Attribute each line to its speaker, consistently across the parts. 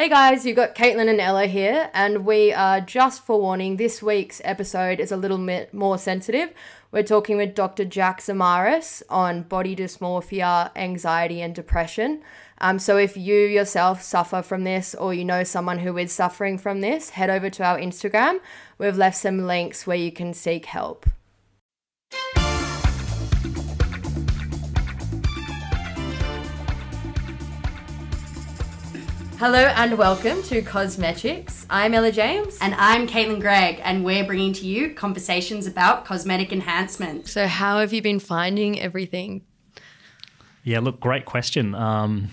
Speaker 1: Hey guys, you've got Caitlin and Ella here, and we are just forewarning this week's episode is a little bit more sensitive. We're talking with Dr. Jack Zamaris on body dysmorphia, anxiety, and depression. Um, so if you yourself suffer from this or you know someone who is suffering from this, head over to our Instagram. We've left some links where you can seek help. Hello and welcome to Cosmetics. I'm Ella James.
Speaker 2: And I'm Caitlin Gregg, and we're bringing to you conversations about cosmetic enhancement.
Speaker 1: So, how have you been finding everything?
Speaker 3: Yeah, look, great question. Um,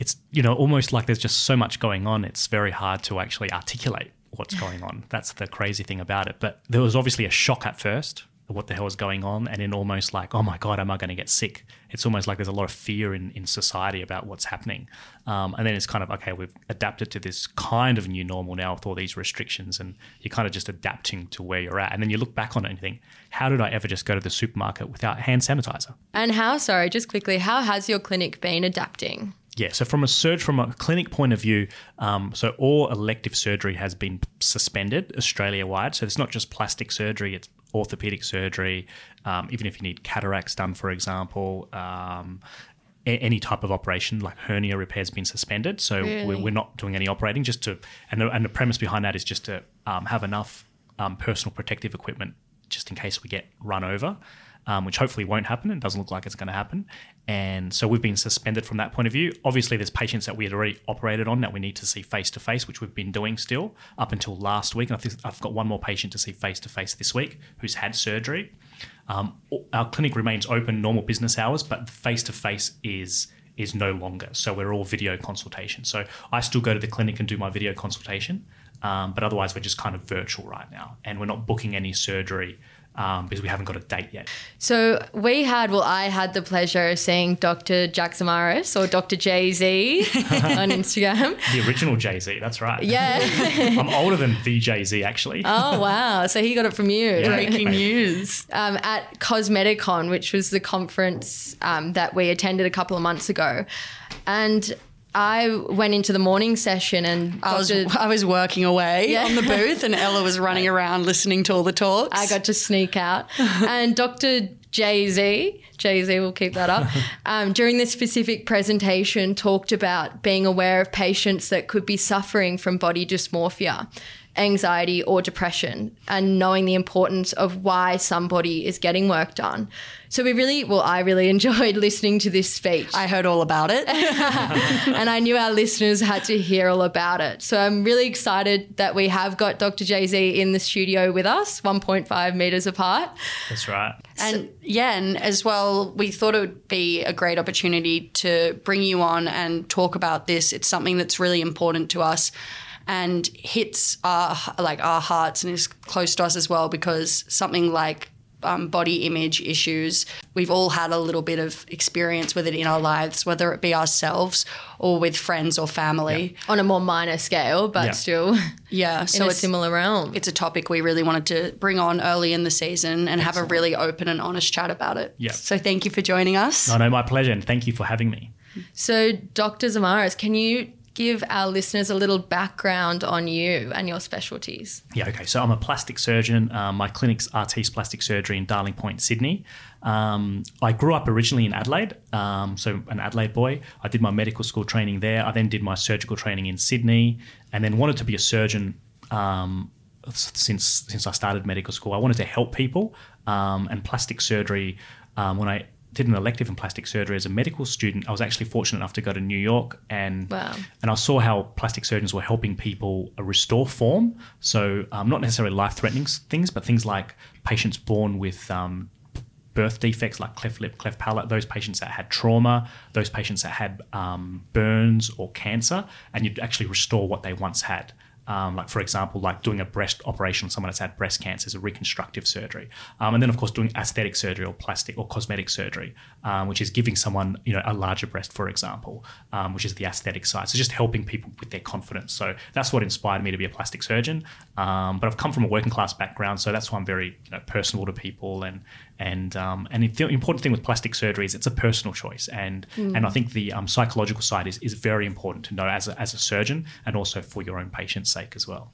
Speaker 3: it's you know almost like there's just so much going on. It's very hard to actually articulate what's going on. That's the crazy thing about it. But there was obviously a shock at first what the hell is going on and in almost like oh my god am i going to get sick? It's almost like there's a lot of fear in, in society about what's happening. Um, and then it's kind of okay we've adapted to this kind of new normal now with all these restrictions and you're kind of just adapting to where you're at. And then you look back on it and you think how did i ever just go to the supermarket without hand sanitizer?
Speaker 1: And how sorry just quickly how has your clinic been adapting?
Speaker 3: Yeah, so from a surge, from a clinic point of view, um, so all elective surgery has been suspended Australia wide. So it's not just plastic surgery; it's orthopedic surgery, um, even if you need cataracts done, for example. Um, any type of operation like hernia repair has been suspended, so really? we're, we're, not doing any operating. Just to and the, and the premise behind that is just to um, have enough um, personal protective equipment just in case we get run over um, which hopefully won't happen. It doesn't look like it's going to happen. And so we've been suspended from that point of view. Obviously, there's patients that we had already operated on that we need to see face to face, which we've been doing still up until last week. And I think I've got one more patient to see face to face this week who's had surgery. Um, our clinic remains open, normal business hours, but face to face is is no longer. So we're all video consultation. So I still go to the clinic and do my video consultation, um, but otherwise we're just kind of virtual right now, and we're not booking any surgery um, because we haven't got a date yet.
Speaker 1: So we had, well, I had the pleasure of seeing Dr. Jack Zamaris or Dr. Jay Z on Instagram.
Speaker 3: The original Jay Z, that's right.
Speaker 1: Yeah.
Speaker 3: I'm older than the Jay Z actually.
Speaker 1: Oh, wow. So he got it from you.
Speaker 2: Yeah. Breaking news.
Speaker 1: Um, at Cosmeticon, which was the conference um, that we attended a couple of months ago. And I went into the morning session and
Speaker 2: I was I was working away yeah. on the booth and Ella was running around listening to all the talks.
Speaker 1: I got to sneak out. and Dr. Jay Z, Jay Z will keep that up, um, during this specific presentation talked about being aware of patients that could be suffering from body dysmorphia anxiety or depression and knowing the importance of why somebody is getting work done. So we really, well, I really enjoyed listening to this speech.
Speaker 2: I heard all about it.
Speaker 1: and I knew our listeners had to hear all about it. So I'm really excited that we have got Dr. Jay Z in the studio with us, 1.5 meters apart.
Speaker 3: That's right.
Speaker 2: And so, yeah, and as well, we thought it would be a great opportunity to bring you on and talk about this. It's something that's really important to us and hits our like our hearts and is close to us as well because something like um, body image issues. We've all had a little bit of experience with it in our lives, whether it be ourselves or with friends or family.
Speaker 1: Yeah. On a more minor scale, but yeah. still
Speaker 2: yeah,
Speaker 1: so in a similar realm.
Speaker 2: It's a topic we really wanted to bring on early in the season and Excellent. have a really open and honest chat about it.
Speaker 3: Yeah.
Speaker 2: So thank you for joining us.
Speaker 3: No, no, my pleasure. And thank you for having me.
Speaker 1: So, Dr. Zamaris, can you give our listeners a little background on you and your specialties?
Speaker 3: Yeah, okay. So I'm a plastic surgeon. Um, my clinic's Artis Plastic Surgery in Darling Point, Sydney. Um, I grew up originally in Adelaide, um, so an Adelaide boy. I did my medical school training there. I then did my surgical training in Sydney, and then wanted to be a surgeon um, since since I started medical school. I wanted to help people, um, and plastic surgery. Um, when I did an elective in plastic surgery as a medical student. I was actually fortunate enough to go to New York and wow. and I saw how plastic surgeons were helping people restore form. So um, not necessarily life threatening things, but things like patients born with um, birth defects like cleft lip, cleft palate, those patients that had trauma, those patients that had um, burns or cancer, and you'd actually restore what they once had. Um, like for example, like doing a breast operation on someone that's had breast cancer is a reconstructive surgery, um, and then of course doing aesthetic surgery or plastic or cosmetic surgery, um, which is giving someone you know a larger breast, for example, um, which is the aesthetic side. So just helping people with their confidence. So that's what inspired me to be a plastic surgeon. Um, but I've come from a working class background, so that's why I'm very you know, personable to people and And um, and the important thing with plastic surgery is it's a personal choice, and and I think the um, psychological side is, is very important to know as a, as a surgeon, and also for your own patient's sake as well.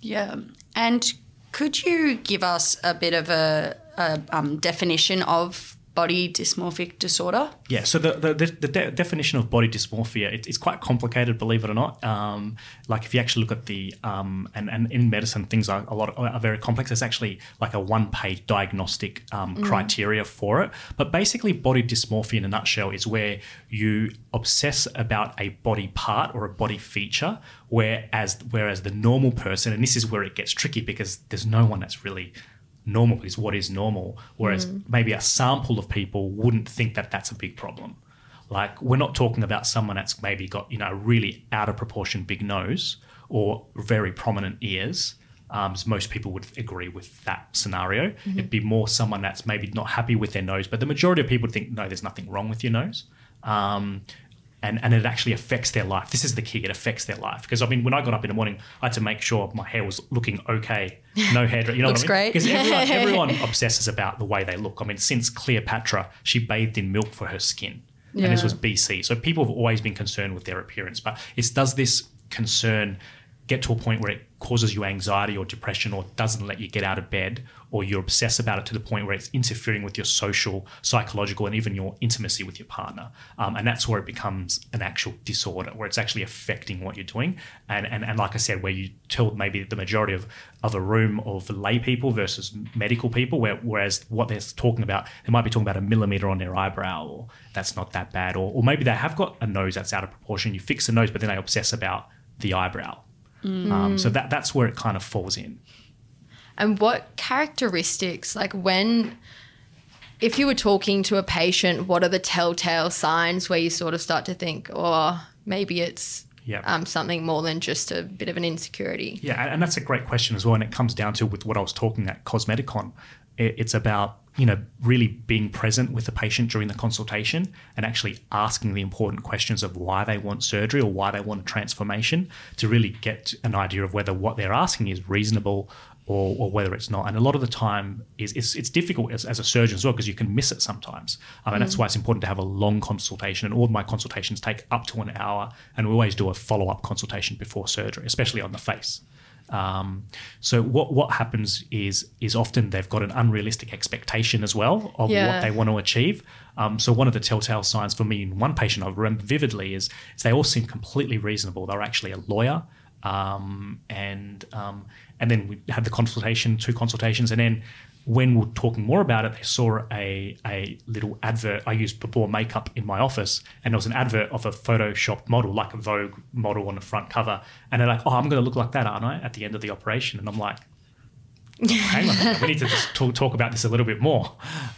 Speaker 2: Yeah. And could you give us a bit of a, a um, definition of body dysmorphic disorder?
Speaker 3: Yeah, so the, the, the de- definition of body dysmorphia, it, it's quite complicated, believe it or not. Um, like if you actually look at the, um, and, and in medicine, things are a lot are very complex. There's actually like a one page diagnostic um, criteria for it. But basically, body dysmorphia in a nutshell is where you obsess about a body part or a body feature, whereas, whereas the normal person, and this is where it gets tricky because there's no one that's really normal is what is normal, whereas maybe a sample of people wouldn't think that that's a big problem. Like we're not talking about someone that's maybe got you know a really out of proportion big nose or very prominent ears. Um, as most people would agree with that scenario. It'd be more someone that's maybe not happy with their nose, but the majority of people think no, there's nothing wrong with your nose. Um, and, and it actually affects their life. This is the key. It affects their life because I mean, when I got up in the morning, I had to make sure my hair was looking okay, no hair. You know
Speaker 2: Looks
Speaker 3: what I mean?
Speaker 2: great.
Speaker 3: Because everyone, everyone obsesses about the way they look. I mean, since Cleopatra, she bathed in milk for her skin, and this was BC. So people have always been concerned with their appearance. But it's does this concern get to a point where it causes you anxiety or depression, or doesn't let you get out of bed, or you're obsessed about it to the point where it's interfering with your social, psychological, and even your intimacy with your partner. Um, and that's where it becomes an actual disorder, where it's actually affecting what you're doing. And and, and like I said, where you tell maybe the majority of, of a room of lay people versus medical people, where, whereas what they're talking about, they might be talking about a millimeter on their eyebrow, or that's not that bad, or, or maybe they have got a nose that's out of proportion. You fix the nose, but then they obsess about the eyebrow. Um, so that that's where it kind of falls in.
Speaker 1: And what characteristics, like when, if you were talking to a patient, what are the telltale signs where you sort of start to think, oh, maybe it's
Speaker 3: Yeah.
Speaker 1: um, something more than just a bit of an insecurity?
Speaker 3: Yeah, and- and that's a great question as well. And it comes down to with what I was talking at Cosmeticon. It's about you know really being present with the patient during the consultation and actually asking the important questions of why they want surgery or why they want a transformation to really get an idea of whether what they're asking is reasonable or, or whether it's not. And a lot of the time is it's, it's difficult as, as a surgeon as well because you can miss it sometimes. Um, and that's why it's important to have a long consultation. And all of my consultations take up to an hour, and we always do a follow up consultation before surgery, especially on the face. Um, so what what happens is is often they've got an unrealistic expectation as well of
Speaker 1: Yeah.
Speaker 3: what they want to achieve. Um, so one of the telltale signs for me in one patient I remember vividly is, is they all seem completely reasonable. They're actually a lawyer, um, and um, and then we had the consultation, two consultations, and then when we we're talking more about it, they saw a a little advert. I used before makeup in my office, and there was an advert of a photoshopped model, like a Vogue model on the front cover, and they're like, "Oh, I'm going to look like that, aren't I?" At the end of the operation, and I'm like. Hang on, we need to just talk, talk about this a little bit more.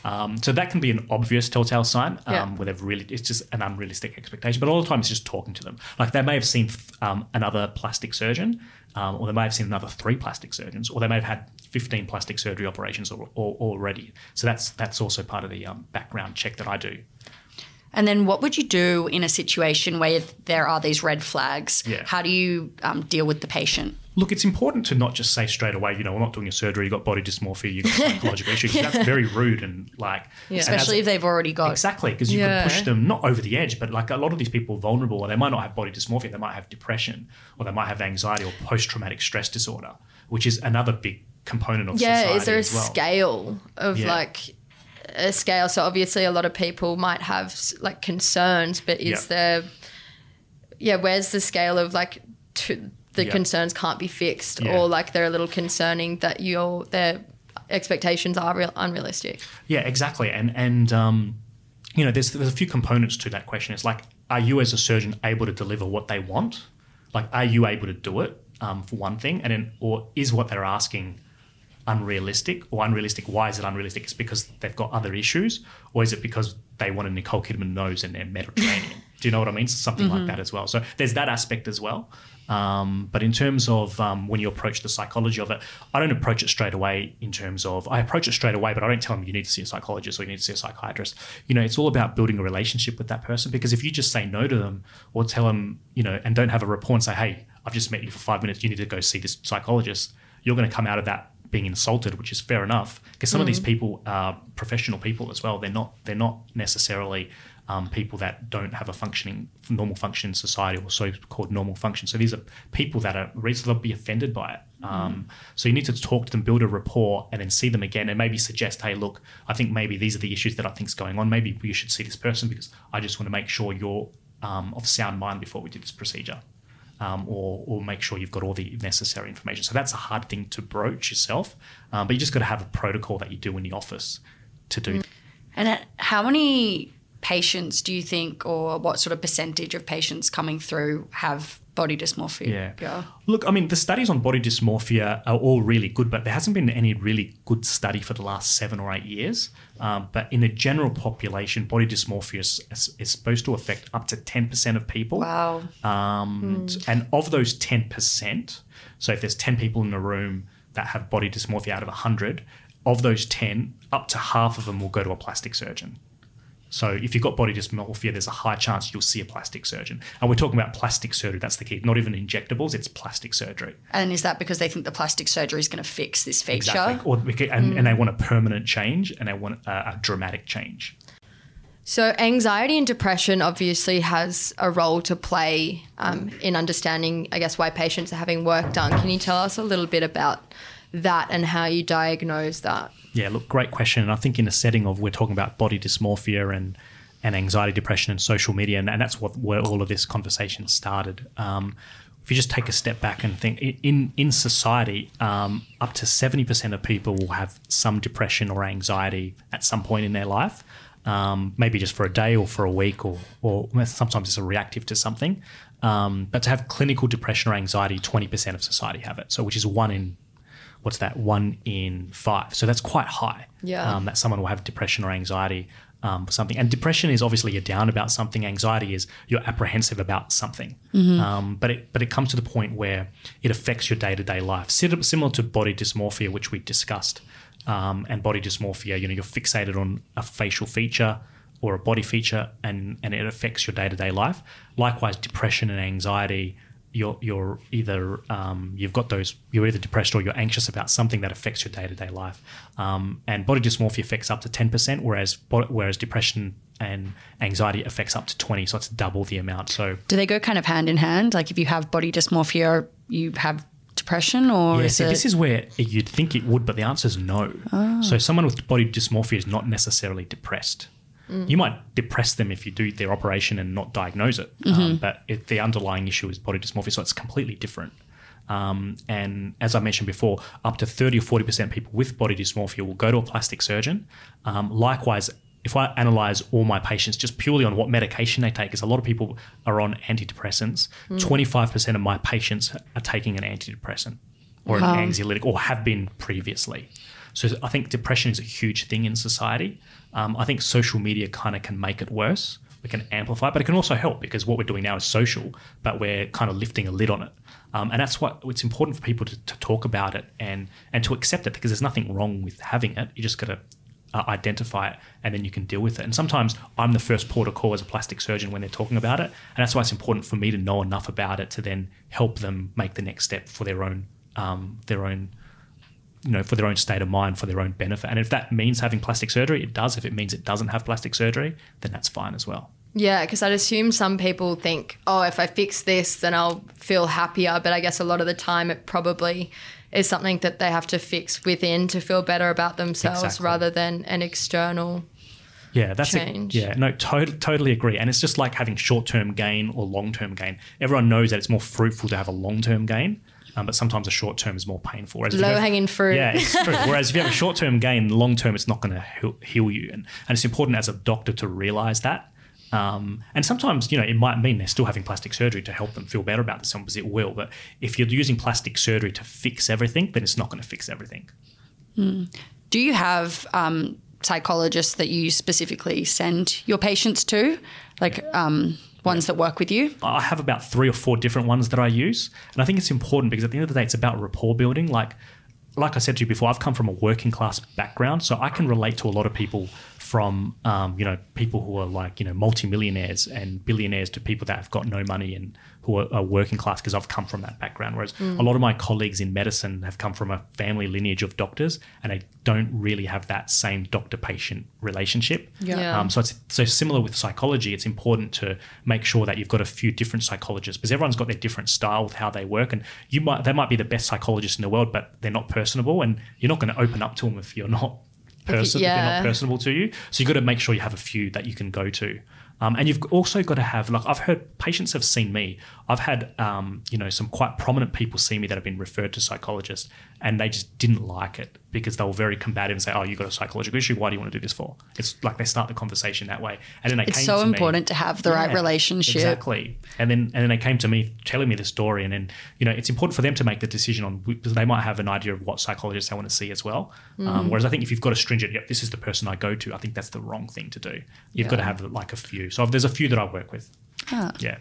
Speaker 3: Um, so that can be an obvious telltale sign um,
Speaker 1: Yeah.
Speaker 3: where they've really, it's just an unrealistic expectation. But all the time, it's just talking to them. Like they may have seen um, another plastic surgeon, um, or they may have seen another three plastic surgeons, or they may have had 15 plastic surgery operations al- al- already. So that's that's also part of the um, background check that I do.
Speaker 2: And then what would you do in a situation where there are these red flags?
Speaker 3: Yeah.
Speaker 2: How do you um, deal with the patient?
Speaker 3: Look, it's important to not just say straight away, you know, we're not doing your surgery, you've got body dysmorphia, you've got psychological issues. That's very rude and like, and as-
Speaker 2: Especially if they've already got.
Speaker 3: Exactly, because you
Speaker 1: Yeah.
Speaker 3: can push them not over the edge, but like a lot of these people are vulnerable and they might not have body dysmorphia, they might have depression or they might have anxiety or post traumatic stress disorder, which is another big component of
Speaker 1: Yeah, is there a
Speaker 3: well.
Speaker 1: scale of
Speaker 3: Yeah.
Speaker 1: like a scale? So obviously, a lot of people might have like concerns, but is
Speaker 3: Yeah.
Speaker 1: there, yeah, where's the scale of like to, the
Speaker 3: Yeah.
Speaker 1: concerns can't be fixed,
Speaker 3: Yeah.
Speaker 1: or like they're a little concerning that your their expectations are real unrealistic?
Speaker 3: Yeah, exactly. And and um, you know, there's there's a few components to that question. It's like, are you as a surgeon able to deliver what they want? Like, are you able to do it? Um, for one thing, and then, or is what they're asking unrealistic or unrealistic? Why is it unrealistic? It's because they've got other issues, or is it because they want a Nicole Kidman nose in their Mediterranean? Do you know what I mean? Something like that as well. So there's that aspect as well. Um, but in terms of um, when you approach the psychology of it, I don't approach it straight away in terms of I approach it straight away, but I don't tell them you need to see a psychologist or you need to see a psychiatrist. You know, it's all about building a relationship with that person because if you just say no to them or tell them, you know, and don't have a rapport and say, hey, I've just met you for five minutes, you need to go see this psychologist, you're going to come out of that being insulted, which is fair enough, because some of these people are professional people as well. They're not they're not necessarily um, people that don't have a functioning normal function in society or so-called normal function. So these are people that are reasonably be offended by it. Um, so you need to talk to them, build a rapport, and then see them again, and maybe suggest, hey, look, I think maybe these are the issues that I think is going on. Maybe you should see this person because I just want to make sure you're um, of sound mind before we do this procedure. Um, or, or make sure you've got all the necessary information. So that's a hard thing to broach yourself, um, but you just got to have a protocol that you do in the office to do.
Speaker 2: And at how many patients do you think, or what sort of percentage of patients coming through have body dysmorphia?
Speaker 3: Yeah. Look, I mean, the studies on body dysmorphia are all really good, but there hasn't been any really good study for the last seven or eight years. Um, but in the general population, body dysmorphia is, is, is supposed to affect up to 10% of people.
Speaker 2: Wow.
Speaker 3: Um, And of those 10%, so if there's 10 people in the room that have body dysmorphia out of 100, of those 10, up to half of them will go to a plastic surgeon. So if you've got body dysmorphia, there's a high chance you'll see a plastic surgeon. And we're talking about plastic surgery. That's the key. Not even injectables. It's plastic surgery.
Speaker 2: And is that because they think the plastic surgery is going to fix this feature?
Speaker 3: Exactly. Or beca- and, and they want a permanent change and they want a, a dramatic change.
Speaker 1: So, anxiety and depression obviously has a role to play um, in understanding, I guess, why patients are having work done. Can you tell us a little bit about that and how you diagnose that?
Speaker 3: Yeah, look, great question. And I think in a setting of we're talking about body dysmorphia and and anxiety, depression, and social media, and, and that's what where all of this conversation started. Um, if you just take a step back and think in in society, um, up to seventy percent of people will have some depression or anxiety at some point in their life. Um, maybe just for a day or for a week, or or sometimes it's a reactive to something. Um, but to have clinical depression or anxiety, twenty percent of society have it. So which is one in what's that one in five? So that's quite high
Speaker 1: Yeah.
Speaker 3: um, that someone will have depression or anxiety um, something. And depression is obviously you're down about something. Anxiety is you're apprehensive about something. Um, but it but it comes to the point where it affects your day-to-day life similar to body dysmorphia which we discussed. Um, and body dysmorphia you know you're fixated on a facial feature or a body feature and and it affects your day-to-day life. Likewise depression and anxiety you're you're either um, you've got those you're either depressed or you're anxious about something that affects your day to day life. Um, and body dysmorphia affects up to ten percent, whereas whereas depression and anxiety affects up to twenty, so it's double the amount. So
Speaker 2: Do they go kind of hand in hand? Like if you have body dysmorphia, you have depression, or
Speaker 3: yeah,
Speaker 2: is
Speaker 3: see,
Speaker 2: it?
Speaker 3: this is where you'd think it would, but the answer is no. So someone with body dysmorphia is not necessarily depressed. You might depress them if you do their operation and not diagnose it, um, but it, the underlying issue is body dysmorphia, so it's completely different. Um, and as I mentioned before, up to 30 or 40% people with body dysmorphia will go to a plastic surgeon. Um, likewise, if I analyze all my patients just purely on what medication they take, because a lot of people are on antidepressants, 25% of my patients are taking an antidepressant or an anxiolytic or have been previously. So I think depression is a huge thing in society. Um, I think social media kind of can make it worse. We can amplify, it, but it can also help because what we're doing now is social, but we're kind of lifting a lid on it. Um, and that's what it's important for people to, to talk about it and and to accept it because there's nothing wrong with having it. You just got to uh, identify it and then you can deal with it. And sometimes I'm the first port of call as a plastic surgeon when they're talking about it, and that's why it's important for me to know enough about it to then help them make the next step for their own um, their own you know for their own state of mind for their own benefit. And if that means having plastic surgery, it does. If it means it doesn't have plastic surgery, then that's fine as well.
Speaker 1: Yeah, because I'd assume some people think, oh, if I fix this, then I'll feel happier. But I guess a lot of the time it probably is something that they have to fix within to feel better about themselves
Speaker 3: Exactly.
Speaker 1: rather than an external.
Speaker 3: Yeah, that's a,
Speaker 1: change.
Speaker 3: yeah, no, to- totally agree. And it's just like having short-term gain or long-term gain. Everyone knows that it's more fruitful to have a long-term gain, um, but sometimes a short-term is more painful. Whereas if you have-
Speaker 1: Low-hanging fruit.
Speaker 3: Yeah, it's true. Whereas if you have a short-term gain, long-term it's not going to heal, heal you, and and it's important as a doctor to realize that. Um, and sometimes, you know, it might mean they're still having plastic surgery to help them feel better about themselves. It will, but if you're using plastic surgery to fix everything, then it's not going to fix everything.
Speaker 2: Do you have um, psychologists that you specifically send your patients to, like um, ones that work with you?
Speaker 3: I have about three or four different ones that I use, and I think it's important because at the end of the day, it's about rapport building. Like, like I said to you before, I've come from a working class background, so I can relate to a lot of people from um, you know people who are like you know multimillionaires and billionaires to people that have got no money and who are, are working class because I've come from that background. Whereas
Speaker 1: Mm.
Speaker 3: a lot of my colleagues in medicine have come from a family lineage of doctors and they don't really have that same doctor patient relationship.
Speaker 1: Yeah.
Speaker 3: Um, so it's so similar with psychology. It's important to make sure that you've got a few different psychologists because everyone's got their different style with how they work, and you might they might be the best psychologist in the world, but they're not personable, and you're not going to open up to them if you're not person, if they're not personable to you. So you've got to make sure you have a few that you can go to. Um, and you've also got to have like I've heard patients have seen me. I've had um, you know some quite prominent people see me that have been referred to psychologists, and they just didn't like it because they were very combative and say, "Oh, you've got a psychological issue. Why do you want to do this for?" It's like they start the conversation that way, and then they
Speaker 2: It's
Speaker 3: came
Speaker 2: so
Speaker 3: to me-
Speaker 2: important to have the right relationship.
Speaker 3: Exactly. And then and then they came to me telling me the story, and then you know it's important for them to make the decision on because they might have an idea of what psychologist they want to see as well.
Speaker 2: Mm.
Speaker 3: Um, whereas I think if you've got a stringent, yep, this is the person I go to, I think that's the wrong thing to do. You've got to have like a few. So there's a few that I work with.
Speaker 2: Ah.
Speaker 3: Yeah.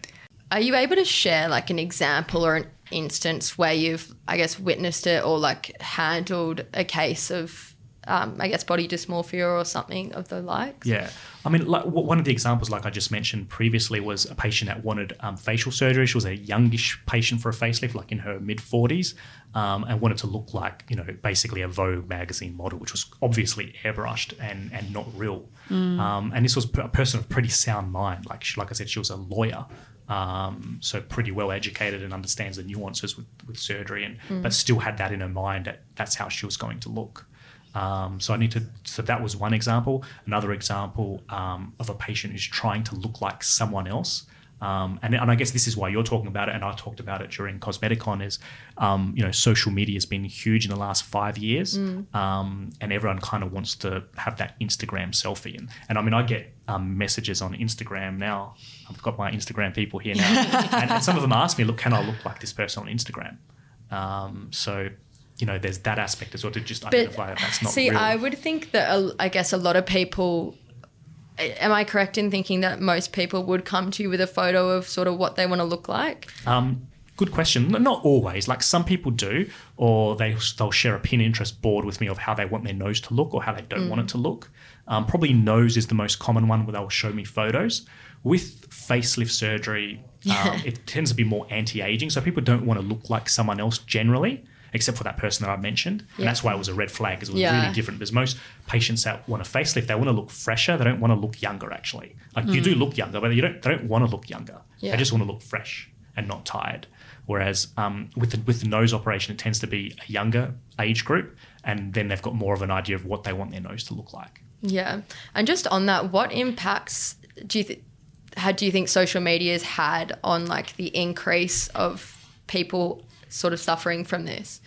Speaker 1: Are you able to share like an example or an instance where you've, I guess, witnessed it or like handled a case of, um, I guess, body dysmorphia or something of the likes?
Speaker 3: Yeah, I mean, like w- one of the examples, like I just mentioned previously, was a patient that wanted um, facial surgery. She was a youngish patient for a facelift, like in her mid forties, um, and wanted to look like you know basically a Vogue magazine model, which was obviously airbrushed and and not real. Um, and this was a person of pretty sound mind. Like she, like I said, she was a lawyer. Um, so pretty well educated and understands the nuances with, with surgery, and but still had that in her mind that that's how she was going to look. Um, so I need to. So that was one example. Another example um, of a patient who's trying to look like someone else. Um, and, and I guess this is why you're talking about it, and I talked about it during Cosmeticon. Is um, you know social media has been huge in the last five years, um, and everyone kind of wants to have that Instagram selfie. And, and I mean, I get um, messages on Instagram now. I've got my Instagram people here now, and, and some of them ask me, "Look, can I look like this person on Instagram?" Um, so you know, there's that aspect as well to just identify that that's not
Speaker 1: see,
Speaker 3: real.
Speaker 1: I would think that uh, I guess a lot of people. Am I correct in thinking that most people would come to you with a photo of sort of what they want to look like?
Speaker 3: Um, good question. Not always. Like some people do, or they they'll share a Pinterest board with me of how they want their nose to look or how they don't want it to look. Um, probably nose is the most common one where they'll show me photos. With facelift surgery, um, it tends to be more anti-aging, so people don't want to look like someone else generally. Except for that person that I mentioned, and that's why it was a red flag because it was
Speaker 1: Yeah.
Speaker 3: really different. Because most patients that want a facelift, they want to look fresher. They don't want to look younger. Actually, like you do look younger, but you don't. They don't want to look younger.
Speaker 1: Yeah.
Speaker 3: They just want to look fresh and not tired. Whereas um, with the, with the nose operation, it tends to be a younger age group, and then they've got more of an idea of what they want their nose to look like.
Speaker 1: Yeah, and just on that, what impacts do you th- how do you think social media has had on like the increase of people sort of suffering from this?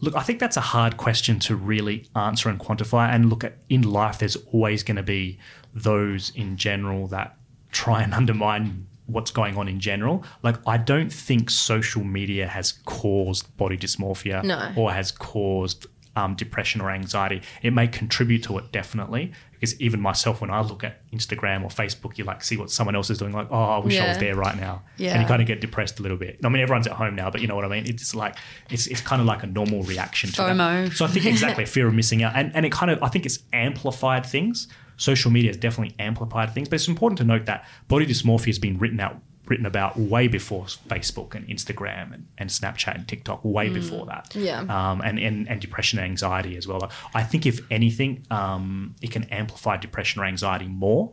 Speaker 3: Look, I think that's a hard question to really answer and quantify. And look, at in life, there's always going to be those in general that try and undermine what's going on in general. Like, I don't think social media has caused body dysmorphia
Speaker 1: No.
Speaker 3: or has caused um, depression or anxiety. It may contribute to it definitely, because even myself, when I look at Instagram or Facebook, you like see what someone else is doing, like, oh, I wish I was there right now, and you kind of get depressed a little bit. I mean, everyone's at home now, but you know what I mean. It's like it's it's kind of like a normal reaction to
Speaker 2: FOMO.
Speaker 3: that. So I think exactly fear of missing out, and and it kind of I think it's amplified things. Social media has definitely amplified things, but it's important to note that body dysmorphia has been written out written about way before Facebook and Instagram and, and Snapchat and TikTok, way before that.
Speaker 1: Yeah.
Speaker 3: Um, and, and, and depression and anxiety as well. I think if anything, um, it can amplify depression or anxiety more.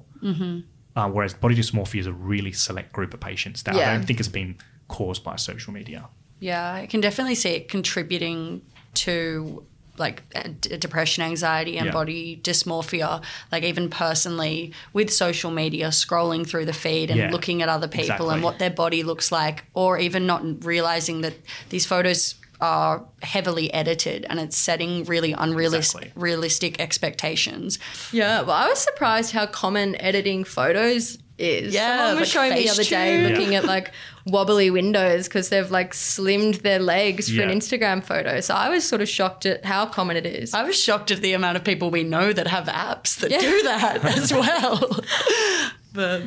Speaker 3: Uh, whereas body dysmorphia is a really select group of patients that
Speaker 1: Yeah.
Speaker 3: I don't think has been caused by social media.
Speaker 2: Yeah, I can definitely see it contributing to like uh, depression, anxiety, and
Speaker 3: Yeah.
Speaker 2: body dysmorphia. Like even personally with social media, scrolling through the feed and
Speaker 3: Yeah,
Speaker 2: looking at other people
Speaker 3: exactly.
Speaker 2: and what their body looks like, or even not realizing that these photos are heavily edited and it's setting really unrealistic
Speaker 3: Exactly.
Speaker 2: realistic expectations.
Speaker 1: Yeah, well, I was surprised how common editing photos is.
Speaker 2: Yeah,
Speaker 1: Someone was
Speaker 2: like
Speaker 1: showing me the other day
Speaker 2: Facetune.
Speaker 1: looking at like wobbly windows because they've like slimmed their legs for an Instagram photo. So I was sort of shocked at how common it is.
Speaker 2: I was shocked at the amount of people we know that have apps that
Speaker 1: Yeah.
Speaker 2: do that as well. but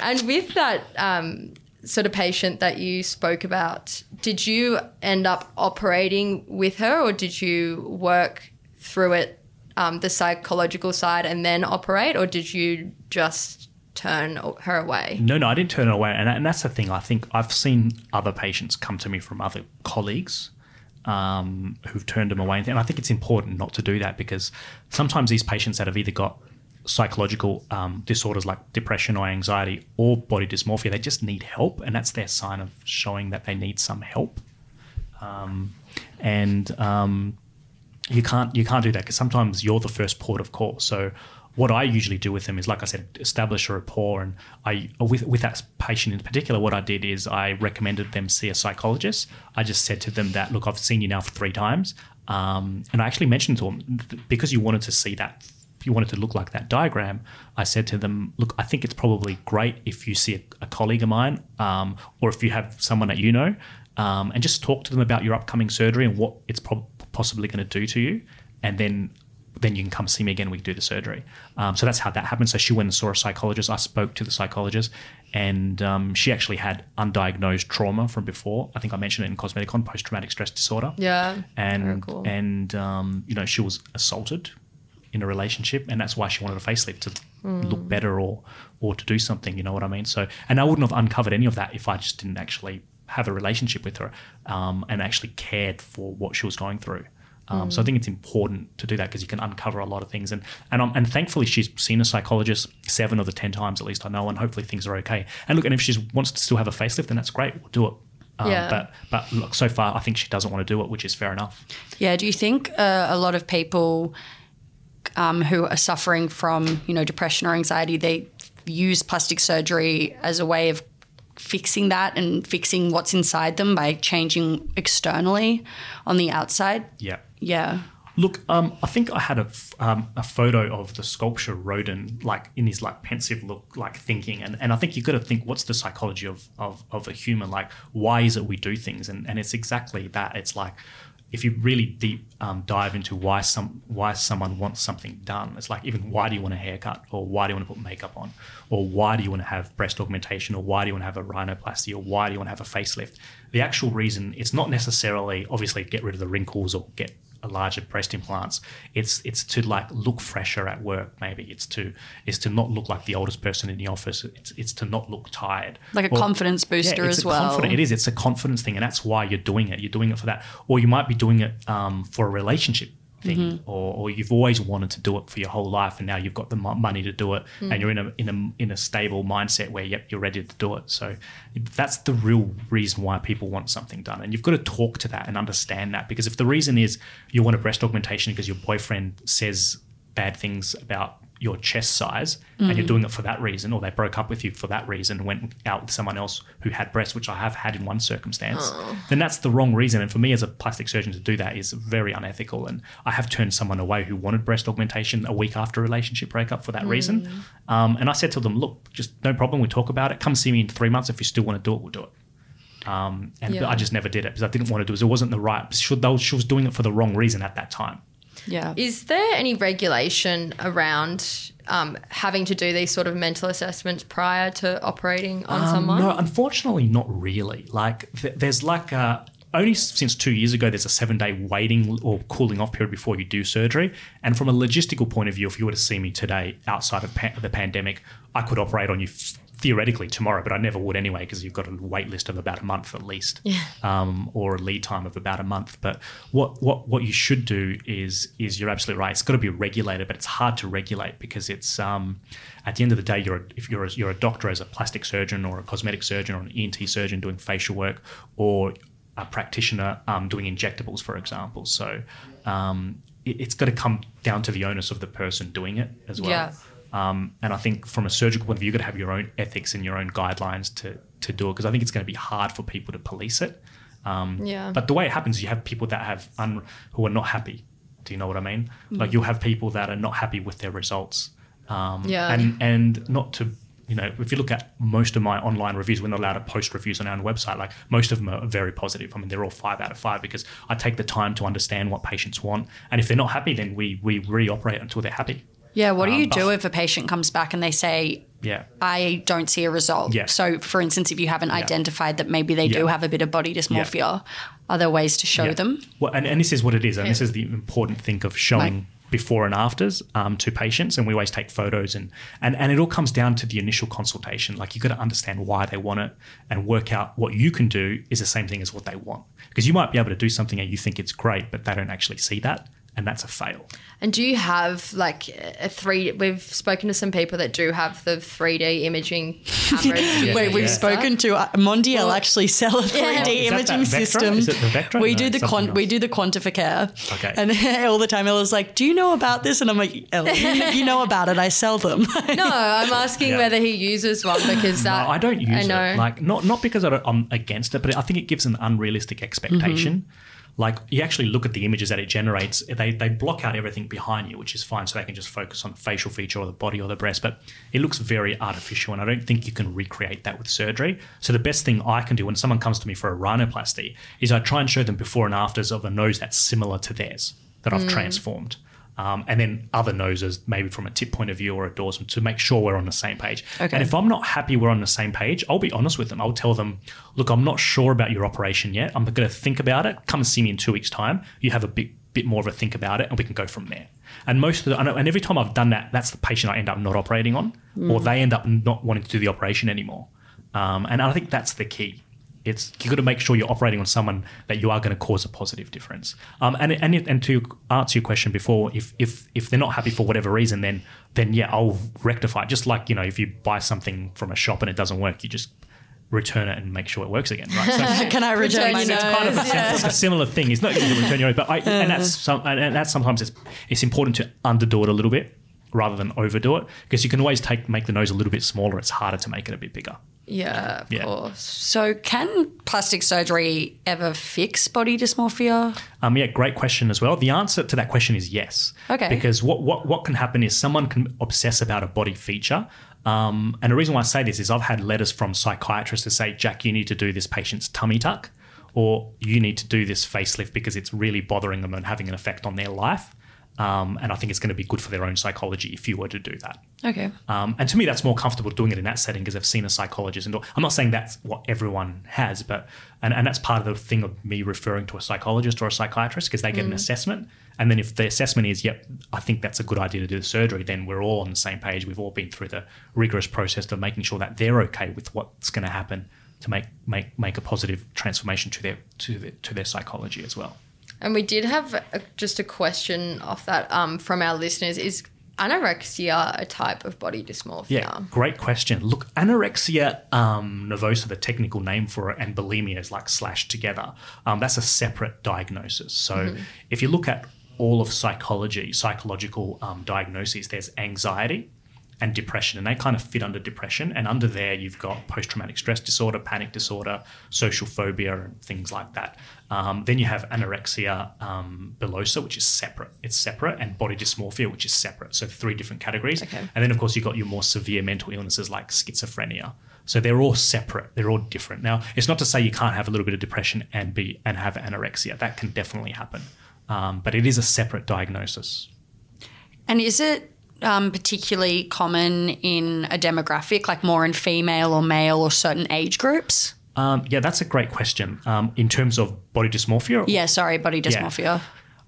Speaker 1: And with that um, sort of patient that you spoke about, did you end up operating with her or did you work through it um, the psychological side and then operate, or did you just turn her away?
Speaker 3: No, no, I didn't turn her away, and, and that's the thing. I think I've seen other patients come to me from other colleagues um, who've turned them away, and I think it's important not to do that because sometimes these patients that have either got psychological um, disorders like depression or anxiety or body dysmorphia, they just need help, and that's their sign of showing that they need some help. Um, and um, you can't you can't do that because sometimes you're the first port of call. So what I usually do with them is, like I said, establish a rapport. And I, with with that patient in particular, what I did is I recommended them see a psychologist. I just said to them that, look, I've seen you now for three times, um, and I actually mentioned to them because you wanted to see that, you wanted to look like that diagram. I said to them, look, I think it's probably great if you see a, a colleague of mine, um, or if you have someone that you know, um, and just talk to them about your upcoming surgery and what it's possibly going to do to you, and then then you can come see me again. We can do the surgery. Um, so that's how that happened. So she went and saw a psychologist. I spoke to the psychologist, and um, she actually had undiagnosed trauma from before. I think I mentioned it in Cosmeticon, post traumatic stress disorder.
Speaker 1: Yeah,
Speaker 3: and
Speaker 1: cool.
Speaker 3: and um, you know she was assaulted in a relationship, and that's why she wanted a facelift to mm. look better or or to do something. You know what I mean? So and I wouldn't have uncovered any of that if I just didn't actually have a relationship with her um, and actually cared for what she was going through. Um, mm. So I think it's important to do that because you can uncover a lot of things. And and um, and thankfully she's seen a psychologist seven of the ten times at least I know, and hopefully things are okay. And look, and if she wants to still have a facelift, then that's great. We'll do it. Um, yeah. But but look, so far I think she doesn't want to do it, which is fair enough.
Speaker 2: Yeah. Do you think uh, a lot of people um, who are suffering from you know depression or anxiety they use plastic surgery as a way of fixing that and fixing what's inside them by changing externally on the outside.
Speaker 3: Yeah.
Speaker 2: Yeah.
Speaker 3: Look, um, I think I had a, um, a photo of the sculpture Rodin, like in his like pensive look, like thinking, and, and I think you've got to think what's the psychology of, of, of a human, like why is it we do things, and and it's exactly that. It's like if you really deep um, dive into why some why someone wants something done, it's like even why do you want a haircut, or why do you want to put makeup on, or why do you want to have breast augmentation, or why do you want to have a rhinoplasty, or why do you want to have a facelift? The actual reason it's not necessarily obviously get rid of the wrinkles or get larger breast implants. It's it's to like look fresher at work. Maybe it's to it's to not look like the oldest person in the office. It's it's to not look tired.
Speaker 2: Like a or, confidence booster
Speaker 3: yeah,
Speaker 2: as well.
Speaker 3: It is. It's a confidence thing, and that's why you're doing it. You're doing it for that, or you might be doing it um, for a relationship thing, mm-hmm. or, or you've always wanted to do it for your whole life, and now you've got the money to do it, mm. and you're in a in a in a stable mindset where yep, you're ready to do it. So that's the real reason why people want something done, and you've got to talk to that and understand that because if the reason is you want a breast augmentation because your boyfriend says bad things about your chest size mm. and you're mm. doing it for that reason, or they broke up with you for that reason and went out with someone else who had breasts, which I have had in one circumstance, oh. then that's the wrong reason. And for me as a plastic surgeon to do that is very unethical. And I have turned someone away who wanted breast augmentation a week after a relationship breakup for that mm. reason. Um, and I said to them, look, just no problem. We talk about it. Come see me in three months. If you still want to do it, we'll do it. Um, and yeah. I just never did it because I didn't want to do it. It wasn't the right. She was doing it for the wrong reason at that time.
Speaker 2: Yeah.
Speaker 1: Is there any regulation around um, having to do these sort of mental assessments prior to operating on um, someone?
Speaker 3: No, unfortunately, not really. Like, th- there's like a. Only since two years ago, there's a seven day waiting or cooling off period before you do surgery. And from a logistical point of view, if you were to see me today outside of pa- the pandemic, I could operate on you f- theoretically tomorrow, but I never would anyway because you've got a wait list of about a month at least,
Speaker 1: yeah.
Speaker 3: um, or a lead time of about a month. But what what what you should do is is you're absolutely right. It's got to be regulated, but it's hard to regulate because it's um, at the end of the day, you're a, if you're a, you're a doctor as a plastic surgeon or a cosmetic surgeon or an ENT surgeon doing facial work or a practitioner um, doing injectables, for example. So um, it, has got to come down to the onus of the person doing it as well.
Speaker 1: Yeah.
Speaker 3: Um, and I think from a surgical point of view, you've got to have your own ethics and your own guidelines to, to do it because I think it's going to be hard for people to police it. Um,
Speaker 1: yeah.
Speaker 3: But the way it happens, you have people that have un, who are not happy. Do you know what I mean? Mm. Like you'll have people that are not happy with their results. Um,
Speaker 1: yeah.
Speaker 3: And and not to you know, if you look at most of my online reviews, we're not allowed to post reviews on our own website. Like most of them are very positive. I mean, they're all five out of five because I take the time to understand what patients want, and if they're not happy, then we we reoperate until they're happy.
Speaker 2: Yeah, what do you um, do if a patient comes back and they say,
Speaker 3: yeah.
Speaker 2: I don't see a result.
Speaker 3: Yeah.
Speaker 2: So, for instance, if you haven't yeah. identified that maybe they yeah. do have a bit of body dysmorphia, are there ways to show them?
Speaker 3: Well, and, and this is what it is, and this is the important thing of showing before and afters um, to patients, and we always take photos, and and and it all comes down to the initial consultation. Like you've got to understand why they want it, and work out what you can do is the same thing as what they want. Because you might be able to do something and you think it's great, but they don't actually see that, and that's a fail.
Speaker 1: And do you have like a three? We've spoken to some people that do have the 3D imaging cameras.
Speaker 2: Wait, we've
Speaker 3: Yeah.
Speaker 2: spoken to uh, Mondial actually sell a 3D
Speaker 1: Yeah.
Speaker 3: Is that
Speaker 2: imaging
Speaker 3: that
Speaker 2: system.
Speaker 3: Is it the Vectra?
Speaker 2: We
Speaker 3: No,
Speaker 2: do the quant-
Speaker 3: else.
Speaker 2: we do the QuantifiCare.
Speaker 3: Okay.
Speaker 2: And all the time Ella's like, "Do you know about this?" And I'm like, "Ella, you, you know about it. I sell them."
Speaker 1: no, I'm asking
Speaker 3: Yeah.
Speaker 1: whether he uses one because that
Speaker 3: No, I don't use
Speaker 1: I know.
Speaker 3: it. Like not not because I don't, I'm against it, but I think it gives an unrealistic expectation.
Speaker 1: Mm-hmm.
Speaker 3: Like you actually look at the images that it generates, they they block out everything behind you, which is fine, so they can just focus on the facial feature or the body or the breast. But it looks very artificial, and I don't think you can recreate that with surgery. So the best thing I can do when someone comes to me for a rhinoplasty is I try and show them before and afters of a nose that's similar to theirs that
Speaker 1: Mm.
Speaker 3: I've transformed. Um, and then other noses, maybe from a tip point of view or a dorsum, to make sure we're on the same page.
Speaker 2: Okay.
Speaker 3: And if I'm not happy we're on the same page, I'll be honest with them. I'll tell them, look, I'm not sure about your operation yet. I'm going to think about it. Come and see me in two weeks' time. You have a bit bit more of a think about it, and we can go from there. And most of the, and every time I've done that, that's the patient I end up not operating on, or they end up not wanting to do the operation anymore. Um, and I think that's the key. It's you got to make sure you're operating on someone that you are going to cause a positive difference. Um, and and and to answer your question before, if if if they're not happy for whatever reason, then then yeah, I'll rectify. it. Just like you know, if you buy something from a shop and it doesn't work, you just return it and make sure it works again, right? So,
Speaker 2: Can I return
Speaker 1: Return
Speaker 2: my
Speaker 1: your
Speaker 2: nose?
Speaker 1: nose.
Speaker 3: kind of a, sim- it's a similar thing. It's not easy to return your own, but I, and that's some, and and that's sometimes it's it's important to underdo it a little bit rather than overdo it because you can always take make the nose a little bit smaller. It's harder to make it a bit bigger.
Speaker 1: Yeah, of
Speaker 3: Yeah.
Speaker 1: course.
Speaker 2: So, can plastic surgery ever fix body dysmorphia?
Speaker 3: Um, yeah, great question as well. The answer to that question is yes.
Speaker 2: Okay.
Speaker 3: Because what, what, what can happen is someone can obsess about a body feature. Um, and the reason why I say this is I've had letters from psychiatrists to say, Jack, you need to do this patient's tummy tuck, or you need to do this facelift because it's really bothering them and having an effect on their life. Um, and I think it's going to be good for their own psychology if you were to do that.
Speaker 2: Okay.
Speaker 3: Um, and to me, that's more comfortable doing it in that setting because I've seen a psychologist. And I'm not saying that's what everyone has, but and, and that's part of the thing of me referring to a psychologist or a psychiatrist because they get an assessment. And then if the assessment is, yep, I think that's a good idea to do the surgery, then we're all on the same page. We've all been through the rigorous process of making sure that they're okay with what's going to happen to make make make a positive transformation to their to their, to their psychology as well.
Speaker 1: And we did have a, just a question off that um, from our listeners: Is anorexia a type of body dysmorphia?
Speaker 3: Yeah, great question. Look, anorexia um, nervosa, the technical name for it, and bulimia is like slashed together. Um, that's a separate diagnosis. So if you look at all of psychology, psychological um, diagnoses, there's anxiety and depression, and they kind of fit under depression. And under there, you've got post traumatic stress disorder, panic disorder, social phobia, and things like that. Um, then you have anorexia um, bullosa, which is separate. It's separate, and body dysmorphia, which is separate. So three different categories.
Speaker 1: Okay.
Speaker 3: And then, of course, you've got your more severe mental illnesses like schizophrenia. So they're all separate. They're all different. Now, it's not to say you can't have a little bit of depression and be and have anorexia. That can definitely happen, um, but it is a separate diagnosis.
Speaker 2: And is it um, particularly common in a demographic, like more in female or male or certain age groups?
Speaker 3: Um, yeah, that's a great question. Um, in terms of body dysmorphia,
Speaker 2: Yeah, sorry, body dysmorphia.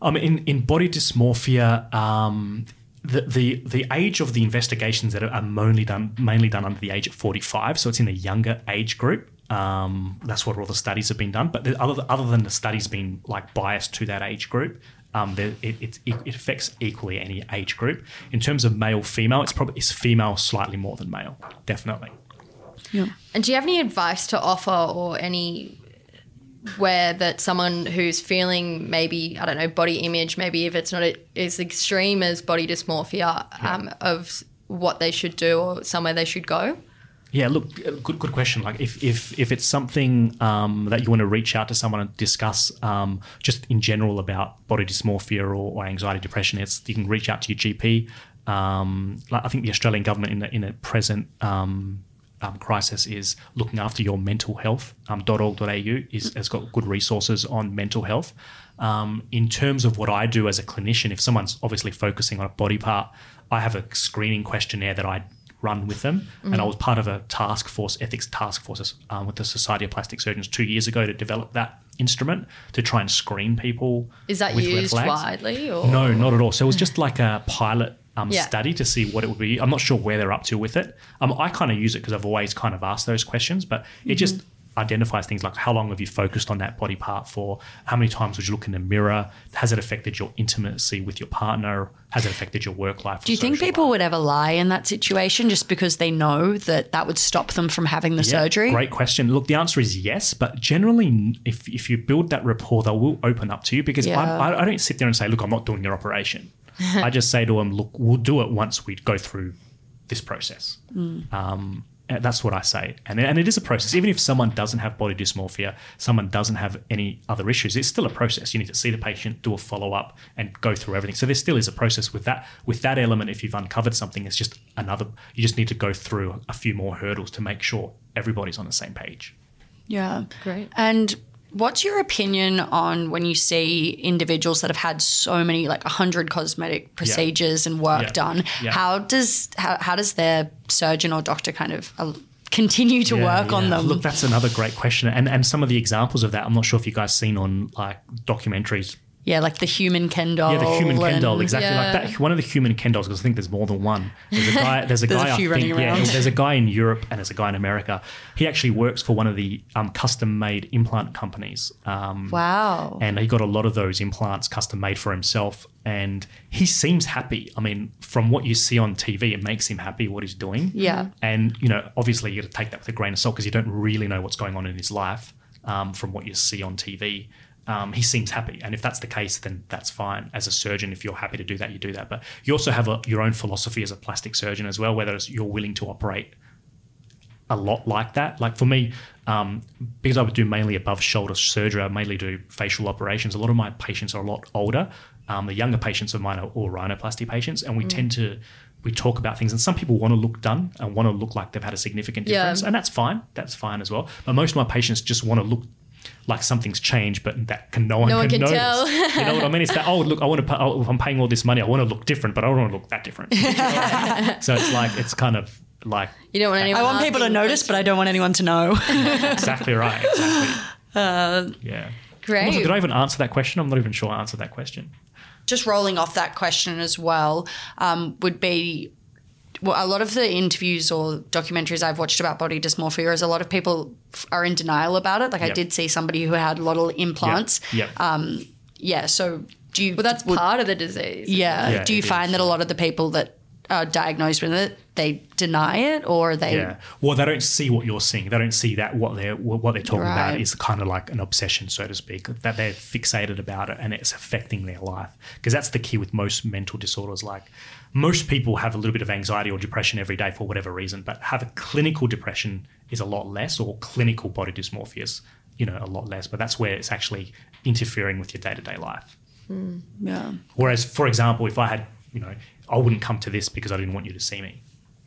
Speaker 3: Um, in, in body dysmorphia, um, the, the the age of the investigations that are mainly done mainly done under the age of 45, so it's in a younger age group. Um, that's what all the studies have been done. But the, other other than the studies being like biased to that age group, um, it, it it affects equally any age group. In terms of male female, it's probably it's female slightly more than male, definitely. Yeah.
Speaker 1: And do you have any advice to offer or any where that someone who's feeling maybe I don't know body image, maybe if it's not as extreme as body dysmorphia, um, of what they should do or somewhere they should go?
Speaker 3: Yeah, look, uh, good good question. Like if if if it's something um, that you want to reach out to someone and discuss, um, just in general about body dysmorphia or, or anxiety, depression, it's you can reach out to your GP. Um, like I think the Australian government in the in a present um, um, crisis is looking after your mental health. Um, .org.au is, has got good resources on mental health. Um, in terms of what I do as a clinician, if someone's obviously focusing on a body part, I have a screening questionnaire that I run with them. And I was part of a task force, ethics task force um, with the Society of Plastic Surgeons two years ago to develop that instrument to try and screen people.
Speaker 1: Is that
Speaker 3: with red
Speaker 1: used
Speaker 3: flags.
Speaker 1: widely? Or?
Speaker 3: No, not at all. So it was just like a pilot um,
Speaker 1: Yeah.
Speaker 3: study to see what it would be. I'm not sure where they're up to with it. Um, I kind of use it because I've always kind of asked those questions, but it just
Speaker 1: Mm-hmm.
Speaker 3: Identifies things like how long have you focused on that body part for? How many times would you look in the mirror? Has it affected your intimacy with your partner? Has it affected your work life?
Speaker 2: Do you think people
Speaker 3: life?
Speaker 2: would ever lie in that situation just because they know that that would stop them from having the
Speaker 3: Yeah,
Speaker 2: surgery?
Speaker 3: Great question. Look, the answer is yes, but generally, if, if you build that rapport, they will open up to you because
Speaker 2: Yeah.
Speaker 3: I, I, don't sit there and say, look, I'm not doing your operation. I just say to them, look, we'll do it once we go through this process.
Speaker 2: Mm.
Speaker 3: Um, Uh, that's what I say. And, and it is a process. Even if someone doesn't have body dysmorphia, someone doesn't have any other issues, it's still a process. You need to see the patient, do a follow up, and go through everything. So there still is a process with that. With that element, if you've uncovered something, it's just another, you just need to go through a few more hurdles to make sure everybody's on the same page.
Speaker 2: Yeah.
Speaker 1: Great.
Speaker 2: And what's your opinion on when you see individuals that have had so many, like 100 cosmetic procedures and work
Speaker 3: Yeah.
Speaker 2: done?
Speaker 3: Yeah.
Speaker 2: How does how, how does their surgeon or doctor kind of uh, continue to
Speaker 3: Yeah,
Speaker 2: work on them?
Speaker 3: Look, that's another great question. And and some of the examples of that, I'm not sure if you guys seen on like documentaries
Speaker 2: yeah, like the human Ken doll.
Speaker 3: Yeah, the human Ken doll, exactly
Speaker 1: Yeah.
Speaker 3: like that. One of the human Ken dolls, because I think there's more than one. There's a guy. There's a
Speaker 2: There's
Speaker 3: guy. I think, yeah, there's a guy in Europe and there's a guy in America. He actually works for one of the um, custom-made implant companies. Um,
Speaker 2: Wow.
Speaker 3: and he got a lot of those implants custom made for himself and he seems happy i mean from what you see on tv it makes him happy what he's doing
Speaker 2: Yeah.
Speaker 3: and you know obviously you got to take that with a grain of salt because you don't really know what's going on in his life um, from what you see on tv um, he seems happy and if that's the case then that's fine as a surgeon if you're happy to do that you do that but you also have a, your own philosophy as a plastic surgeon as well whether it's you're willing to operate a lot like that. Like for me, um, because I would do mainly above shoulder surgery, I mainly do facial operations. A lot of my patients are a lot older. Um, the younger patients of mine are all rhinoplasty patients, and we tend to we talk about things. And some people want to look done and want to look like they've had a significant
Speaker 1: Yeah.
Speaker 3: difference, and that's fine. That's fine as well. But most of my patients just want to look like something's changed, but that can no one
Speaker 1: No one
Speaker 3: can,
Speaker 1: can
Speaker 3: notice.
Speaker 1: tell.
Speaker 3: you know what I mean? It's that oh look, I want to oh, if I'm paying all this money, I want to look different, but I don't want to look that different. so it's like it's kind of like
Speaker 1: You don't want anyone.
Speaker 2: I want people to notice, but I don't want anyone to know.
Speaker 3: exactly right. Exactly.
Speaker 2: Uh,
Speaker 3: yeah.
Speaker 1: Great.
Speaker 3: Also, did I even answer that question? I'm not even sure I answered that question.
Speaker 2: just rolling off that question as well um, would be well, a lot of the interviews or documentaries I've watched about body dysmorphia is a lot of people f- are in denial about it. Like I did see somebody who had a lot of implants.
Speaker 3: Yep.
Speaker 2: Um, yeah. So do you?
Speaker 1: Well, that's
Speaker 2: would-
Speaker 1: part of the disease.
Speaker 2: yeah.
Speaker 3: Yeah,
Speaker 2: Do you find
Speaker 3: is.
Speaker 2: that a lot of the people that are diagnosed with it they deny it or they?
Speaker 3: Yeah. Well, they don't see what you're seeing. They don't see that what they're what they're talking about is kind of like an obsession, so to speak. That they're fixated about it and it's affecting their life. Because that's the key with most mental disorders. Like most people have a little bit of anxiety or depression every day for whatever reason, but have a clinical depression is a lot less, or clinical body dysmorphia is you know a lot less. But that's where it's actually interfering with your day to day life. Hmm.
Speaker 2: Yeah.
Speaker 3: Whereas, for example, if I had, you know, I wouldn't come to this because I didn't want you to see me.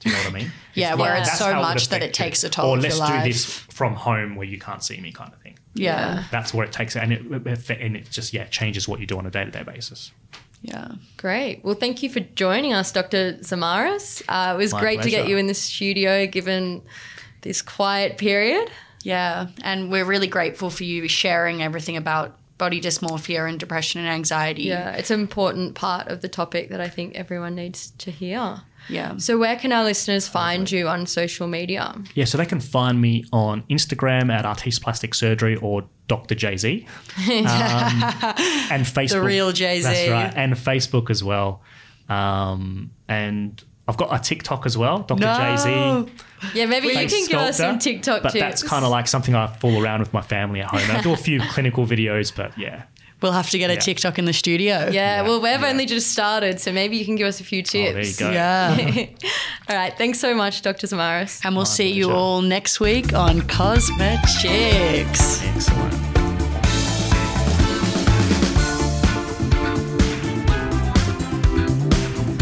Speaker 3: Do you know what I mean?
Speaker 2: Yeah,
Speaker 3: It's
Speaker 2: where
Speaker 3: like,
Speaker 2: it's so
Speaker 3: how would
Speaker 2: much that it takes a toll
Speaker 3: Or let's
Speaker 2: your
Speaker 3: do this from home where you can't see me, kind of thing.
Speaker 2: Yeah.
Speaker 3: That's where it takes it, and it and it just yeah changes what you do on a day to day basis.
Speaker 2: Yeah.
Speaker 1: Great. Well, thank you for joining us, Dr. Zamaris. Uh, it was
Speaker 3: My
Speaker 1: great to get you in the studio given this quiet period.
Speaker 2: Yeah, and we're really grateful for you sharing everything about body dysmorphia and depression and anxiety.
Speaker 1: Yeah, it's an important part of the topic that I think everyone needs to hear.
Speaker 2: Yeah.
Speaker 1: So, where can our listeners find you on social media?
Speaker 3: Yeah, so they can find me on Instagram at Artiste Plastic Surgery or Dr. Jay Z, um, and Facebook.
Speaker 2: The real Jay-Z.
Speaker 3: That's right, and Facebook as well. Um, and I've got a TikTok as well, Dr.
Speaker 2: No.
Speaker 3: Jay Z.
Speaker 1: Yeah, maybe you
Speaker 3: face
Speaker 1: can give us some
Speaker 3: sculptor,
Speaker 1: TikTok
Speaker 3: but
Speaker 1: tips.
Speaker 3: that's kind of like something I fool around with my family at home. I do a few clinical videos, but yeah,
Speaker 2: We'll have to get a
Speaker 3: Yeah.
Speaker 2: TikTok in the studio.
Speaker 1: Yeah,
Speaker 3: Yeah,
Speaker 1: well, we've
Speaker 3: yeah.
Speaker 1: only just started, so maybe you can give us a few tips.
Speaker 3: oh, there you go.
Speaker 2: Yeah.
Speaker 1: All right, thanks so much, Dr. Zamaris.
Speaker 2: And we'll see you all next week on Cosmet Chicks.
Speaker 3: Excellent.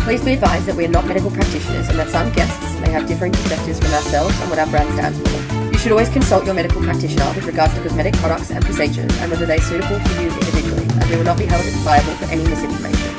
Speaker 4: Please be advised that we are not medical practitioners and that some guests may have differing perspectives from ourselves and what our brand stands for. You should always consult your medical practitioner with regards to cosmetic products and procedures and whether they are suitable for you individually, as we will not be held liable for any misinformation.